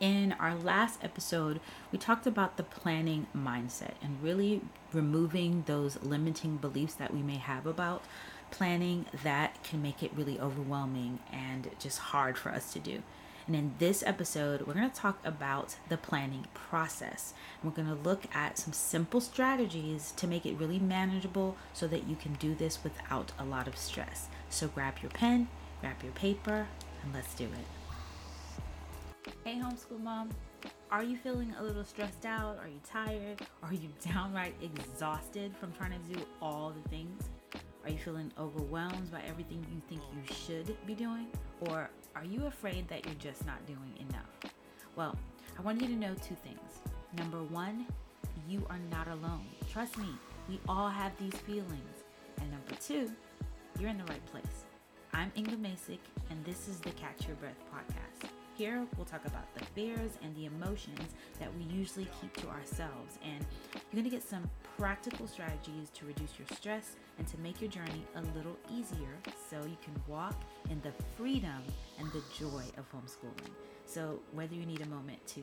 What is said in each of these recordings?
In our last episode, we talked about the planning mindset and really removing those limiting beliefs that we may have about planning that can make it really overwhelming and just hard for us to do. And in this episode, we're going to talk about the planning process. We're going to look at some simple strategies to make it really manageable so that you can do this without a lot of stress. So grab your pen, grab your paper, and let's do it. Hey, homeschool mom. Are you feeling a little stressed out? Are you tired? Are you downright exhausted from trying to do all the things? Are you feeling overwhelmed by everything you think you should be doing? Or are you afraid that you're just not doing enough? Well, I want you to know two things. Number one, you are not alone. Trust me, we all have these feelings. And number two, you're in the right place. I'm Inga Masick, and this is the Catch Your Breath podcast. Here, we'll talk about the fears and the emotions that we usually keep to ourselves. And you're going to get some practical strategies to reduce your stress and to make your journey a little easier so you can walk in the freedom and the joy of homeschooling. So, whether you need a moment to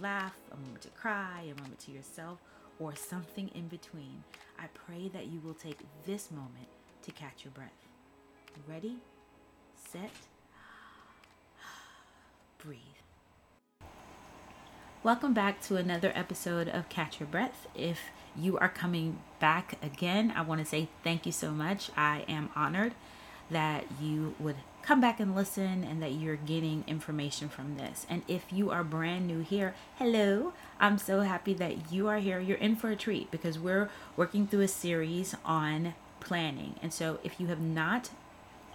laugh, a moment to cry, a moment to yourself, or something in between, I pray that you will take this moment to catch your breath. Ready, set, breathe. Welcome back to another episode of Catch Your Breath. If you are coming back again, I want to say thank you so much. I am honored that you would come back and listen and that you're getting information from this. And if you are brand new here, hello. I'm so happy that you are here. You're in for a treat because we're working through a series on planning. And so if you have not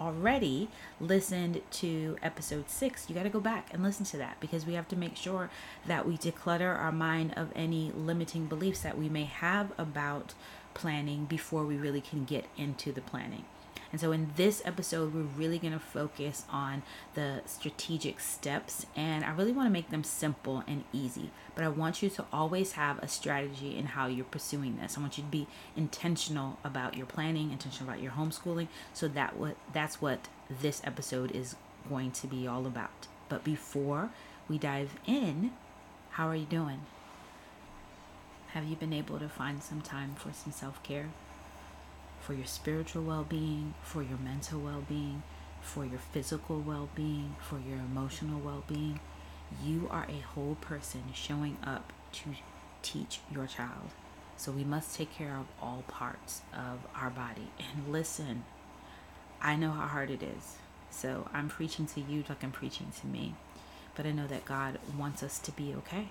already listened to episode six, you got to go back and listen to that because we have to make sure that we declutter our mind of any limiting beliefs that we may have about planning before we really can get into the planning. And so, in this episode, we're really going to focus on the strategic steps, and I really want to make them simple and easy. But I want you to always have a strategy in how you're pursuing this. I want you to be intentional about your planning, intentional about your homeschooling. So that what that's what this episode is going to be all about. But before we dive in, how are you doing? Have you been able to find some time for some self care? For your spiritual well being, for your mental well being, for your physical well being, for your emotional well being. You are a whole person showing up to teach your child. So we must take care of all parts of our body. And listen, I know how hard it is. So I'm preaching to you like I'm preaching to me. But I know that God wants us to be okay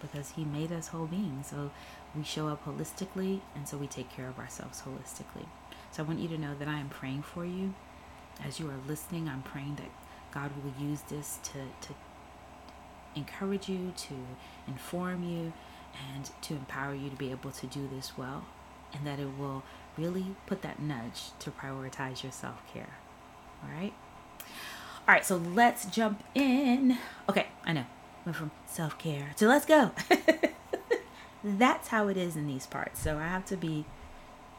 because He made us whole beings. So we show up holistically, and so we take care of ourselves holistically. So I want you to know that I am praying for you. As you are listening, I'm praying that God will use this to, to encourage you, to inform you, and to empower you to be able to do this well, and that it will really put that nudge to prioritize your self care. All right? All right, so let's jump in. Okay, I know. From self care to let's go. that's how it is in these parts. So I have to be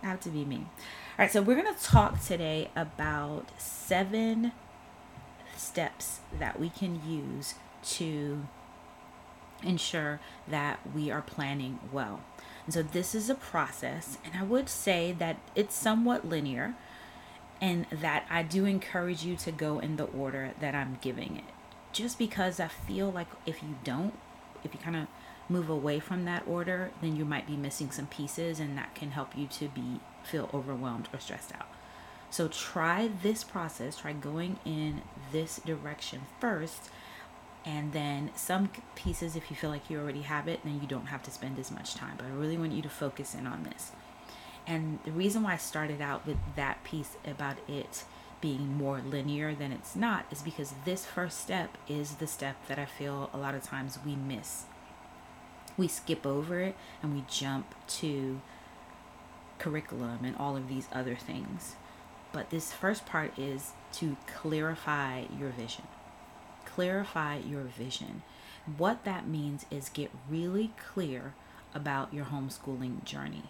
I have to be me. All right, so we're going to talk today about seven steps that we can use to ensure that we are planning well. And so this is a process, and I would say that it's somewhat linear, and that I do encourage you to go in the order that I'm giving it. Just because I feel like if you don't, if you kind of move away from that order, then you might be missing some pieces and that can help you to be feel overwhelmed or stressed out. So try this process, try going in this direction first and then some pieces if you feel like you already have it, then you don't have to spend as much time. But I really want you to focus in on this. And the reason why I started out with that piece about it being more linear than it's not is because this first step is the step that I feel a lot of times we miss we skip over it and we jump to curriculum and all of these other things. But this first part is to clarify your vision. Clarify your vision. What that means is get really clear about your homeschooling journey.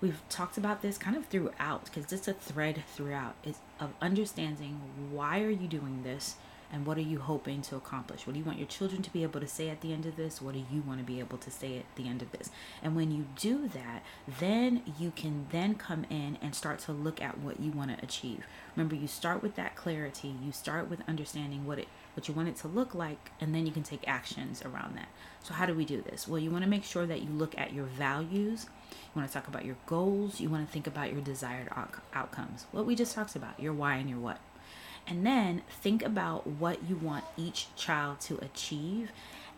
We've talked about this kind of throughout because it's a thread throughout is of understanding why are you doing this and what are you hoping to accomplish? What do you want your children to be able to say at the end of this? What do you want to be able to say at the end of this? And when you do that, then you can then come in and start to look at what you want to achieve. Remember, you start with that clarity. You start with understanding what it what you want it to look like, and then you can take actions around that. So, how do we do this? Well, you want to make sure that you look at your values. You want to talk about your goals. You want to think about your desired out- outcomes. What we just talked about, your why and your what. And then think about what you want each child to achieve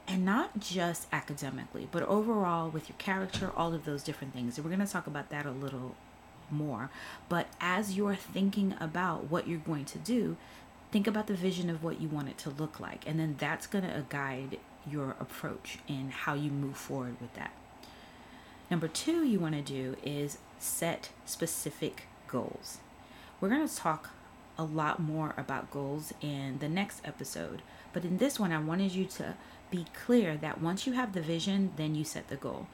and not just academically, but overall with your character, all of those different things. And we're going to talk about that a little more. But as you're thinking about what you're going to do, think about the vision of what you want it to look like and then that's going to guide your approach in how you move forward with that number two you want to do is set specific goals. We're going to talk a lot more about goals in the next episode but in this one i wanted you to be clear that once you have the vision then you set the goal.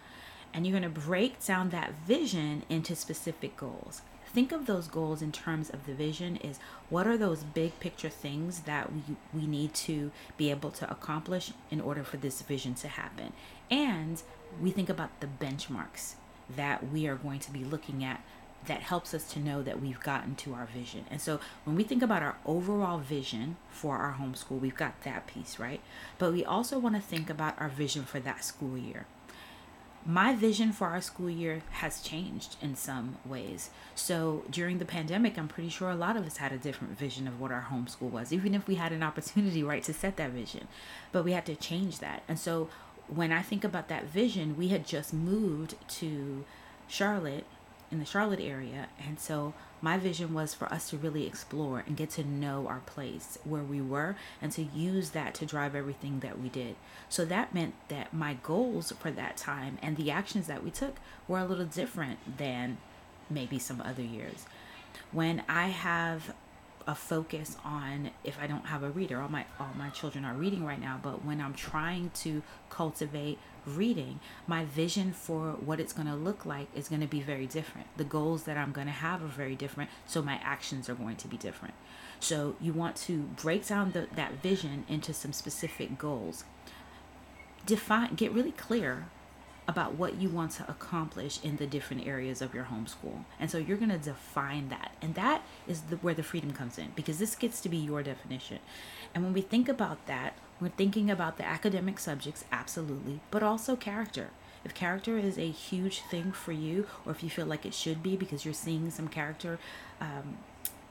And you're going to break down that vision into specific goals. Think of those goals in terms of the vision is what are those big picture things that we, we need to be able to accomplish in order for this vision to happen? And we think about the benchmarks that we are going to be looking at that helps us to know that we've gotten to our vision. And so when we think about our overall vision for our homeschool, we've got that piece, right? But we also want to think about our vision for that school year my vision for our school year has changed in some ways. So during the pandemic, I'm pretty sure a lot of us had a different vision of what our homeschool was, even if we had an opportunity, right, to set that vision. But we had to change that. And so when I think about that vision, we had just moved to Charlotte in the Charlotte area. And so my vision was for us to really explore and get to know our place where we were and to use that to drive everything that we did. So that meant that my goals for that time and the actions that we took were a little different than maybe some other years. When I have a focus on if I don't have a reader. All my all my children are reading right now, but when I'm trying to cultivate reading, my vision for what it's going to look like is going to be very different. The goals that I'm going to have are very different, so my actions are going to be different. So you want to break down the, that vision into some specific goals. Define get really clear about what you want to accomplish in the different areas of your homeschool. And so you're going to define that. And that is the, where the freedom comes in because this gets to be your definition. And when we think about that, we're thinking about the academic subjects, absolutely, but also character. If character is a huge thing for you, or if you feel like it should be because you're seeing some character um,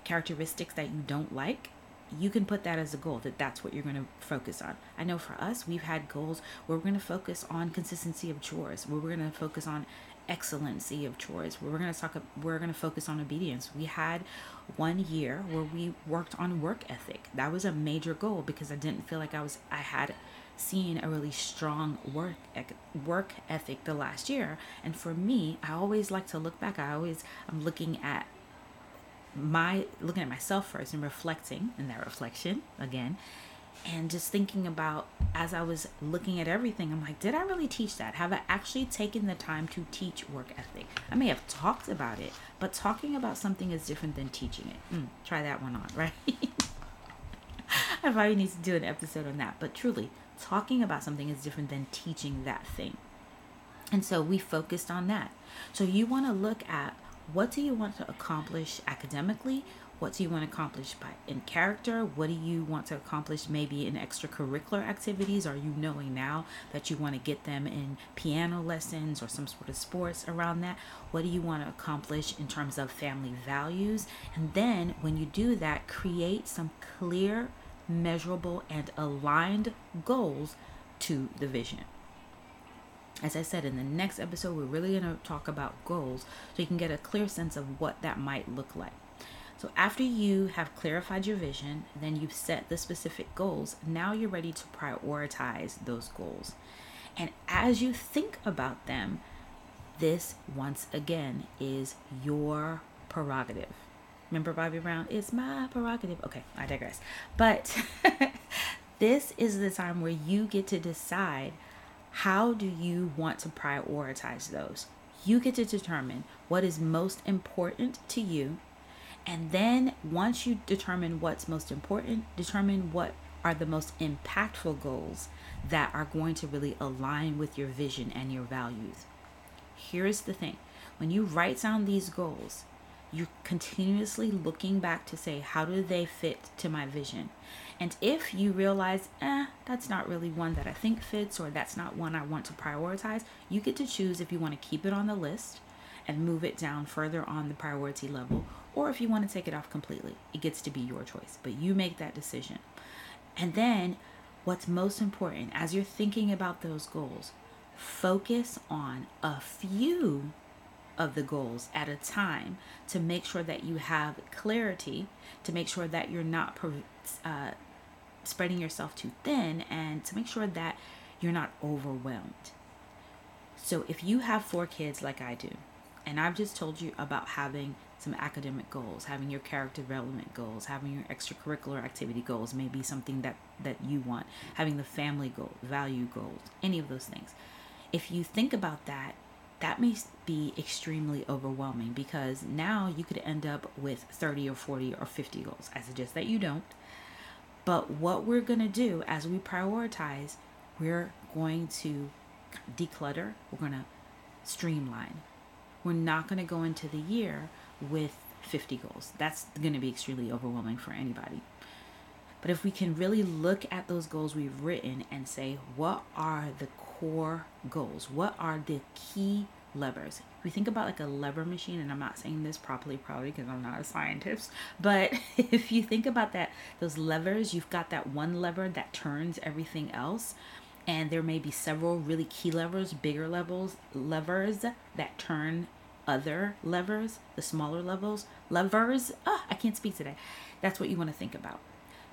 characteristics that you don't like, you can put that as a goal that that's what you're going to focus on. I know for us, we've had goals where we're going to focus on consistency of chores, where we're going to focus on excellency of chores, where we're going to talk, we're going to focus on obedience. We had one year where we worked on work ethic. That was a major goal because I didn't feel like I was, I had seen a really strong work work ethic the last year and for me i always like to look back i always i'm looking at my looking at myself first and reflecting in that reflection again and just thinking about as I was looking at everything, I'm like, did I really teach that? Have I actually taken the time to teach work ethic? I may have talked about it, but talking about something is different than teaching it. Mm, try that one on, right? I probably need to do an episode on that, but truly, talking about something is different than teaching that thing. And so we focused on that. So you want to look at what do you want to accomplish academically? What do you want to accomplish by in character? What do you want to accomplish maybe in extracurricular activities? Are you knowing now that you want to get them in piano lessons or some sort of sports around that? What do you want to accomplish in terms of family values? And then when you do that create some clear measurable and aligned goals to the vision as I said in the next episode, we're really going to talk about goals so you can get a clear sense of what that might look like. So, after you have clarified your vision, then you've set the specific goals, now you're ready to prioritize those goals. And as you think about them, this once again is your prerogative. Remember Bobby Brown? It's my prerogative. Okay, I digress. But this is the time where you get to decide how do you want to prioritize those? You get to determine what is most important to you. And then once you determine what's most important, determine what are the most impactful goals that are going to really align with your vision and your values. Here's the thing when you write down these goals, you're continuously looking back to say, how do they fit to my vision? And if you realize, eh, that's not really one that I think fits, or that's not one I want to prioritize, you get to choose if you want to keep it on the list and move it down further on the priority level, or if you want to take it off completely. It gets to be your choice, but you make that decision. And then, what's most important as you're thinking about those goals, focus on a few of the goals at a time to make sure that you have clarity, to make sure that you're not uh, spreading yourself too thin, and to make sure that you're not overwhelmed. So, if you have four kids like I do, and I've just told you about having some academic goals, having your character development goals, having your extracurricular activity goals, maybe something that that you want, having the family goal, value goals, any of those things. If you think about that that may be extremely overwhelming because now you could end up with 30 or 40 or 50 goals. I suggest that you don't. But what we're going to do as we prioritize, we're going to declutter, we're going to streamline. We're not going to go into the year with 50 goals. That's going to be extremely overwhelming for anybody. But if we can really look at those goals we've written and say, what are the core goals? What are the key levers? We think about like a lever machine, and I'm not saying this properly, probably because I'm not a scientist, but if you think about that, those levers, you've got that one lever that turns everything else. And there may be several really key levers, bigger levels, levers that turn other levers, the smaller levels, levers. Oh, I can't speak today. That's what you want to think about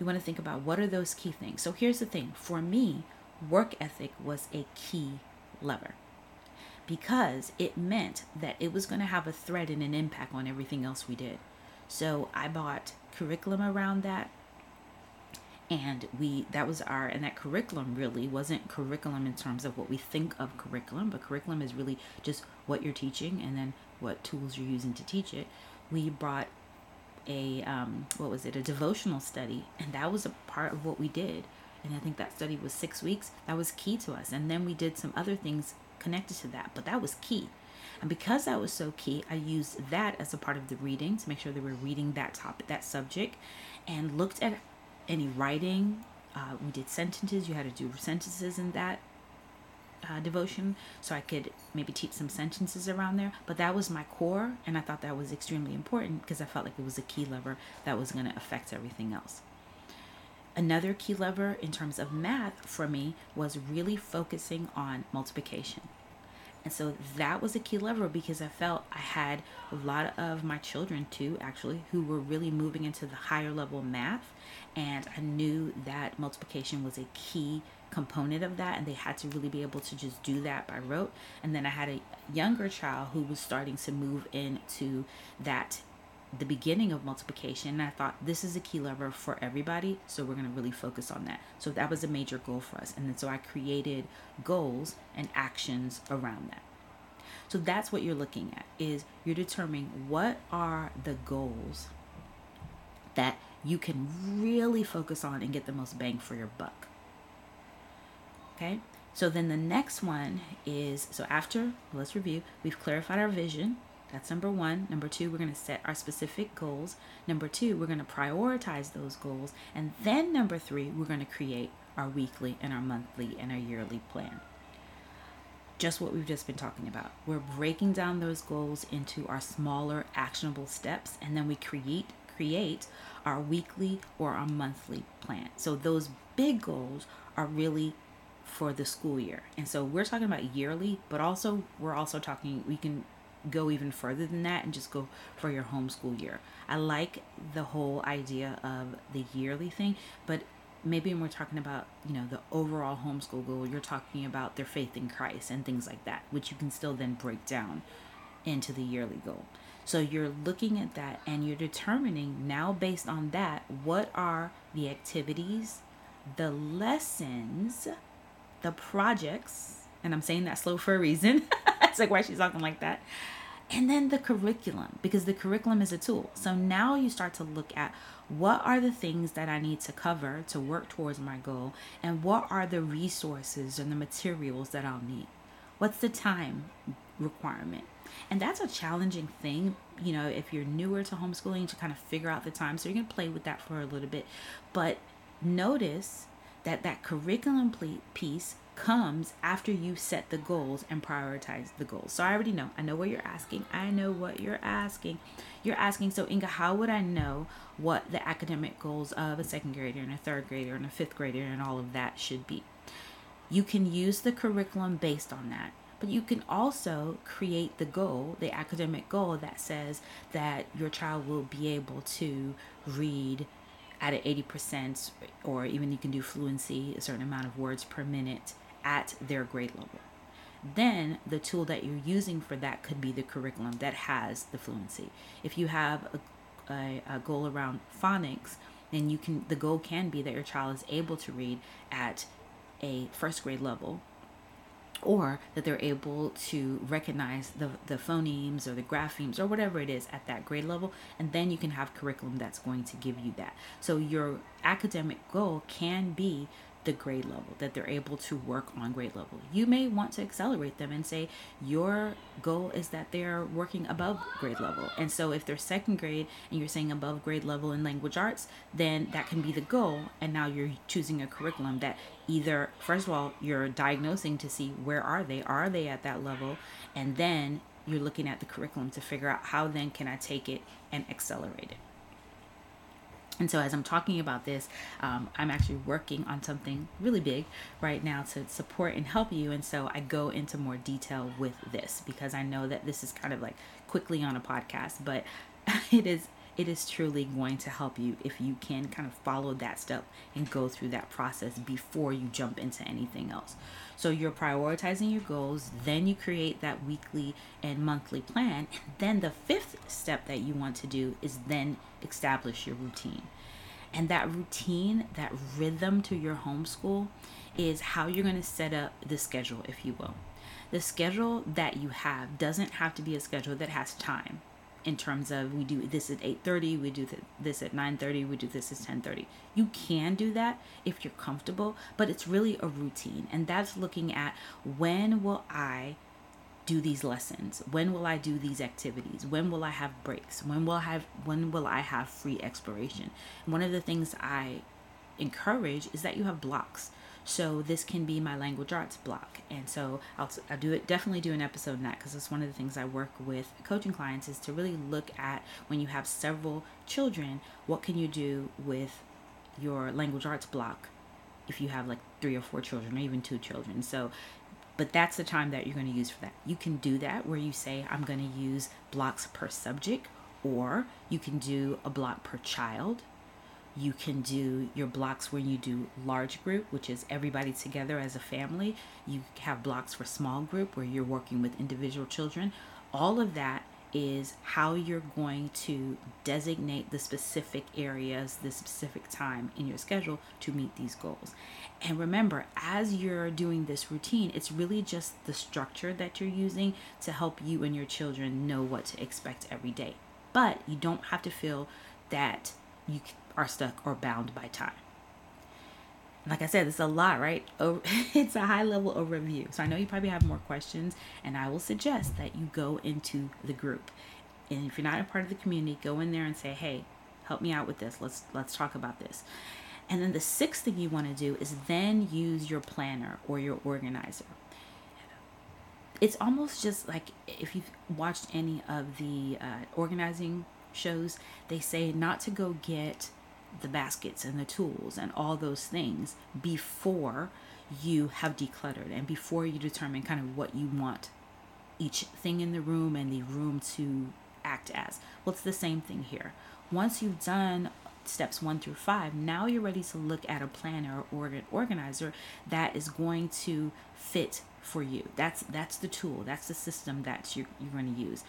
you want to think about what are those key things. So here's the thing for me, work ethic was a key lever because it meant that it was going to have a thread and an impact on everything else we did. So I bought curriculum around that and we that was our and that curriculum really wasn't curriculum in terms of what we think of curriculum but curriculum is really just what you're teaching and then what tools you're using to teach it. We brought a um, what was it a devotional study and that was a part of what we did. And i think that study was six weeks. That was key to us. And then we did some other things connected to that but that was key and because that was so key i used that as a part of the reading to make sure that we're reading that topic that subject and looked at any writing uh, we did sentences you had to do sentences in that uh, devotion so I could maybe teach some sentences around there. But that was my core, and I thought that was extremely important because I felt like it was a key lever that was going to affect everything else. Another key lever in terms of math for me was really focusing on multiplication. And so that was a key lever because I felt I had a lot of my children too, actually, who were really moving into the higher level math. And I knew that multiplication was a key component of that and they had to really be able to just do that by rote and then i had a younger child who was starting to move into that the beginning of multiplication and i thought this is a key lever for everybody so we're going to really focus on that. So that was a major goal for us and then so i created goals and actions around that. So that's what you're looking at is you're determining what are the goals that you can really focus on and get the most bang for your buck. Okay, so then the next one is so after, let's review, we've clarified our vision. That's number one. Number two, we're going to set our specific goals. Number two, we're going to prioritize those goals. And then number three, we're going to create our weekly and our monthly and our yearly plan. Just what we've just been talking about. We're breaking down those goals into our smaller actionable steps and then we create create our weekly or our monthly plan. So those big goals are really for the school year. And so we're talking about yearly, but also we're also talking we can go even further than that and just go for your homeschool year. I like the whole idea of the yearly thing, but maybe when we're talking about, you know, the overall homeschool goal, you're talking about their faith in Christ and things like that, which you can still then break down into the yearly goal. So you're looking at that and you're determining now based on that what are the activities, the lessons, the projects, and I'm saying that slow for a reason. it's like why she's talking like that. And then the curriculum, because the curriculum is a tool. So now you start to look at what are the things that I need to cover to work towards my goal, and what are the resources and the materials that I'll need. What's the time requirement? And that's a challenging thing, you know, if you're newer to homeschooling to kind of figure out the time. So you're going to play with that for a little bit. But notice that that curriculum piece comes after you set the goals and prioritize the goals. So I already know. I know what you're asking. I know what you're asking. You're asking, so Inga, how would I know what the academic goals of a second grader and a third grader and a fifth grader and all of that should be? You can use the curriculum based on that. But you can also create the goal, the academic goal that says that your child will be able to read at an 80% or even you can do fluency, a certain amount of words per minute at their grade level. Then the tool that you're using for that could be the curriculum that has the fluency. If you have a, a, a goal around phonics, then you can the goal can be that your child is able to read at a first grade level or that they're able to recognize the, the phonemes or the graphemes or whatever it is at that grade level and then you can have curriculum that's going to give you that so your academic goal can be the grade level, that they're able to work on grade level. You may want to accelerate them and say your goal is that they're working above grade level. And so if they're second grade and you're saying above grade level in language arts, then that can be the goal. And now you're choosing a curriculum that either, first of all, you're diagnosing to see where are they? Are they at that level? And then you're looking at the curriculum to figure out how then can I take it and accelerate it. And so, as I'm talking about this, um, I'm actually working on something really big right now to support and help you. And so, I go into more detail with this because I know that this is kind of like quickly on a podcast, but it is it is truly going to help you if you can kind of follow that step and go through that process before you jump into anything else. So you're prioritizing your goals, then you create that weekly and monthly plan. Then the fifth step that you want to do is then establish your routine. And that routine, that rhythm to your homeschool is how you're going to set up the schedule, if you will. The schedule that you have doesn't have to be a schedule that has time in terms of we do this at 8.30 we do this at 9.30 we do this at 10.30 you can do that if you're comfortable but it's really a routine and that's looking at when will i do these lessons? When will i do these activities? When will i have breaks? When will i have when will i have free exploration? One of the things i encourage is that you have blocks so this can be my language arts block. And so I'll, I'll do it, definitely do an episode on that because it's one of the things I work with coaching clients is to really look at when you have several children, what can you do with your language arts block if you have like three or four children or even two children. So but that's the time that you're going to use for that. You can do that where you say, I'm going to use blocks per subject, or you can do a block per child, you can do your blocks where you do large group, which is everybody together as a family. You have blocks for small group where you're working with individual children. All of that is how you're going to designate the specific areas, the specific time in your schedule to meet these goals. And remember, as you're doing this routine, it's really just the structure that you're using to help you and your children know what to expect every day. But you don't have to feel that you are stuck or bound by time. Like I said, it's a lot, right? It's a high level overview. So I know you probably have more questions, and I will suggest that you go into the group. And if you're not a part of the community, go in there and say, "Hey, help me out with this. Let's let's talk about this." And then the sixth thing you want to do is then use your planner or your organizer. It's almost just like if you've watched any of the uh, organizing shows, they say not to go get the baskets and the tools and all those things before you have decluttered and before you determine kind of what you want each thing in the room and the room to act as. Well, it's the same thing here. Once you've done steps one through five, now you're ready to look at a planner or an organizer that is going to fit for you. That's that's the tool. That's the system that you're, you're going to use,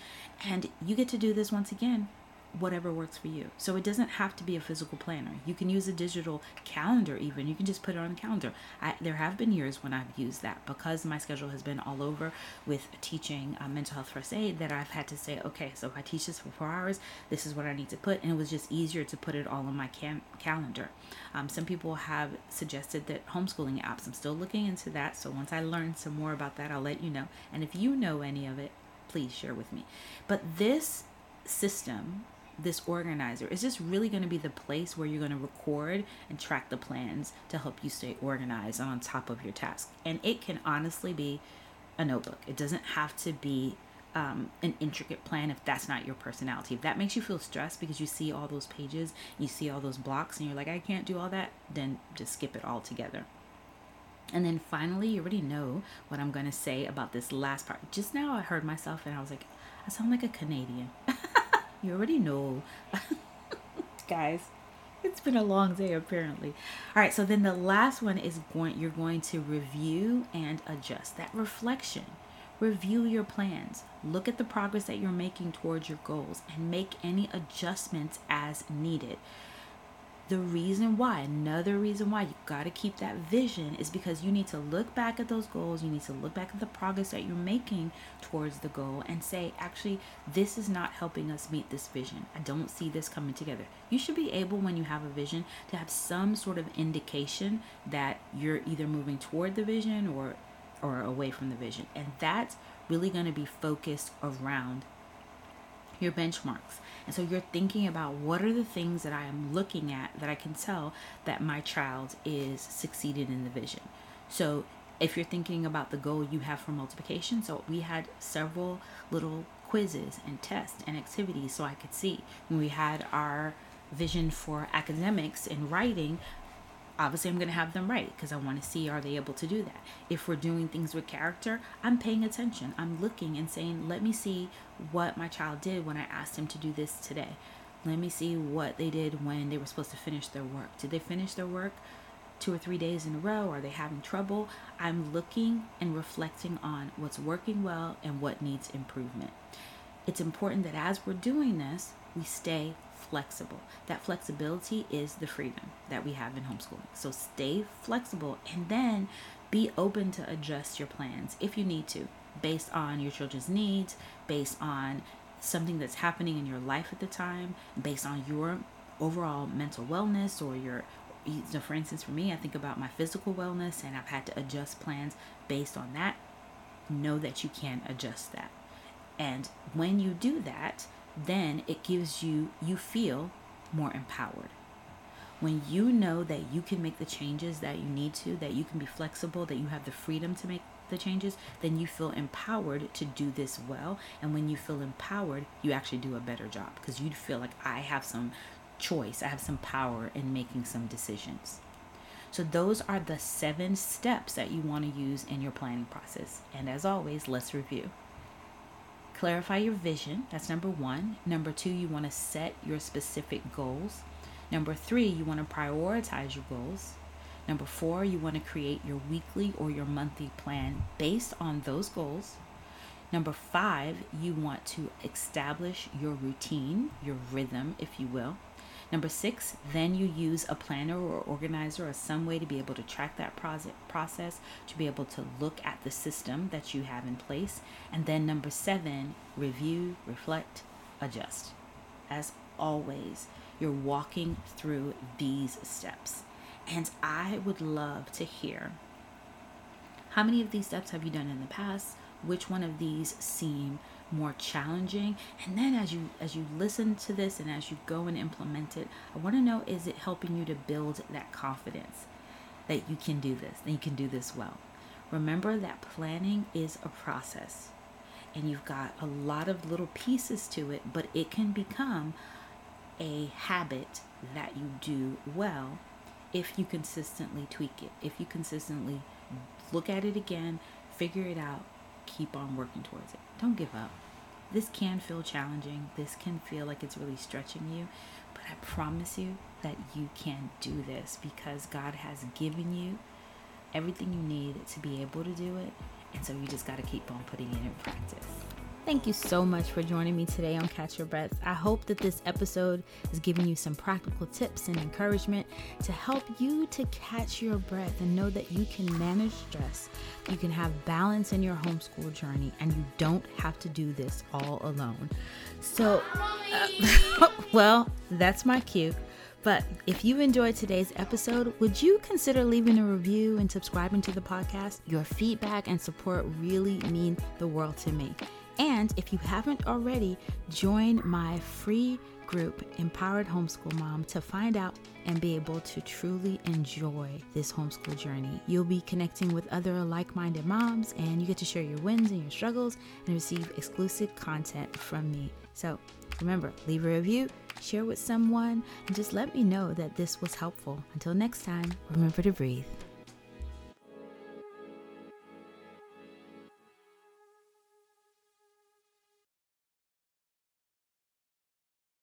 and you get to do this once again whatever works for you. So it doesn't have to be a physical planner. You can use a digital calendar even. You can just put it on the calendar. I, there have been years when I've used that because my schedule has been all over with teaching uh, mental health first aid that I've had to say, okay, so if I teach this for four hours, this is what I need to put. And it was just easier to put it all on my cam- calendar. Um, some people have suggested that homeschooling apps, I'm still looking into that. So once I learn some more about that, I'll let you know. And if you know any of it, please share with me. But this system this organizer is this really going to be the place where you're going to record and track the plans to help you stay organized and on top of your task. And it can honestly be a notebook. It doesn't have to be um, an intricate plan if that's not your personality. If that makes you feel stressed because you see all those pages, you see all those blocks, and you're like, I can't do all that, then just skip it all together. And then finally, you already know what I'm going to say about this last part. Just now, I heard myself and I was like, I sound like a Canadian. You already know. Guys, it's been a long day apparently. All right, so then the last one is going you're going to review and adjust. That reflection. Review your plans. Look at the progress that you're making towards your goals and make any adjustments as needed the reason why, another reason why you got to keep that vision is because you need to look back at those goals. You need to look back at the progress that you're making towards the goal and say, actually, this is not helping us meet this vision. I don't see this coming together. You should be able, when you have a vision, to have some sort of indication that you're either moving toward the vision or or away from the vision. And that's really going to be focused around your benchmarks. And so you're thinking about what are the things that I am looking at that I can tell that my child is succeeded in the vision. So if you're thinking about the goal you have for multiplication, so we had several little quizzes and tests and activities so I could see when we had our vision for academics and writing obviously I'm going to have them right because I want to see are they able to do that. If we're doing things with character, I'm paying attention. I'm looking and saying, let me see what my child did when I asked him to do this today. Let me see what they did when they were supposed to finish their work. Did they finish their work two or three days in a row? Are they having trouble? I'm looking and reflecting on what's working well and what needs improvement. It's important that as we're doing this, we stay flexible. That flexibility is the freedom that we have in homeschooling. So stay flexible and then be open to adjust your plans if you need to, based on your children's needs, based on something that's happening in your life at the time, based on your overall mental wellness or your so for instance for me i think about my physical wellness and i've had to adjust plans based on that know that you can adjust that and when you do that then it gives you, you feel more empowered. When you know that you can make the changes that you need to, that you can be flexible, that you have the freedom to make the changes, then you feel empowered to do this well. And when you feel empowered, you actually do a better job because you feel like I have some choice, I have some power in making some decisions. So, those are the seven steps that you want to use in your planning process. And as always, let's review clarify your vision. That's number one. Number two, you want to set your specific goals. Number three, you want to prioritize your goals. Number four, you want to create your weekly or your monthly plan based on those goals. Number five, you want to establish your routine, your rhythm, if you will. Number six, then you use a planner or organizer or some way to be able to track that process, to be able to look at the system that you have in place. And then number seven, review, reflect, adjust. As always, you're walking through these steps. And I would love to hear how many of these steps have you done in the past? Which one of these seem more challenging. And then as you as you listen to this and as you go and implement it i want to know is it helping you to build that confidence that you can do this that you can do this well? Remember that planning is a process and you've got a lot of little pieces to it but it can become a habit that you do well if you consistently tweak it if you consistently look at it again figure it out keep on working towards it don't give up this can feel challenging. This can feel like it's really stretching you. But I promise you that you can do this because God has given you everything you need to be able to do it. And so you just got to keep on putting it in practice. Thank you so much for joining me today on Catch Your Breath. I hope that this episode is giving you some practical tips and encouragement to help you to catch your breath and know that you can manage stress. You can have balance in your homeschool journey, and you don't have to do this all alone. So, uh, well, that's my cue. But if you enjoyed today's episode, would you consider leaving a review and subscribing to the podcast? Your feedback and support really mean the world to me. And if you haven't already, join my free group, Empowered Homeschool Mom, to find out and be able to truly enjoy this homeschool journey. You'll be connecting with other like minded moms, and you get to share your wins and your struggles and receive exclusive content from me. So remember, leave a review, share with someone, and just let me know that this was helpful. Until next time, remember to breathe.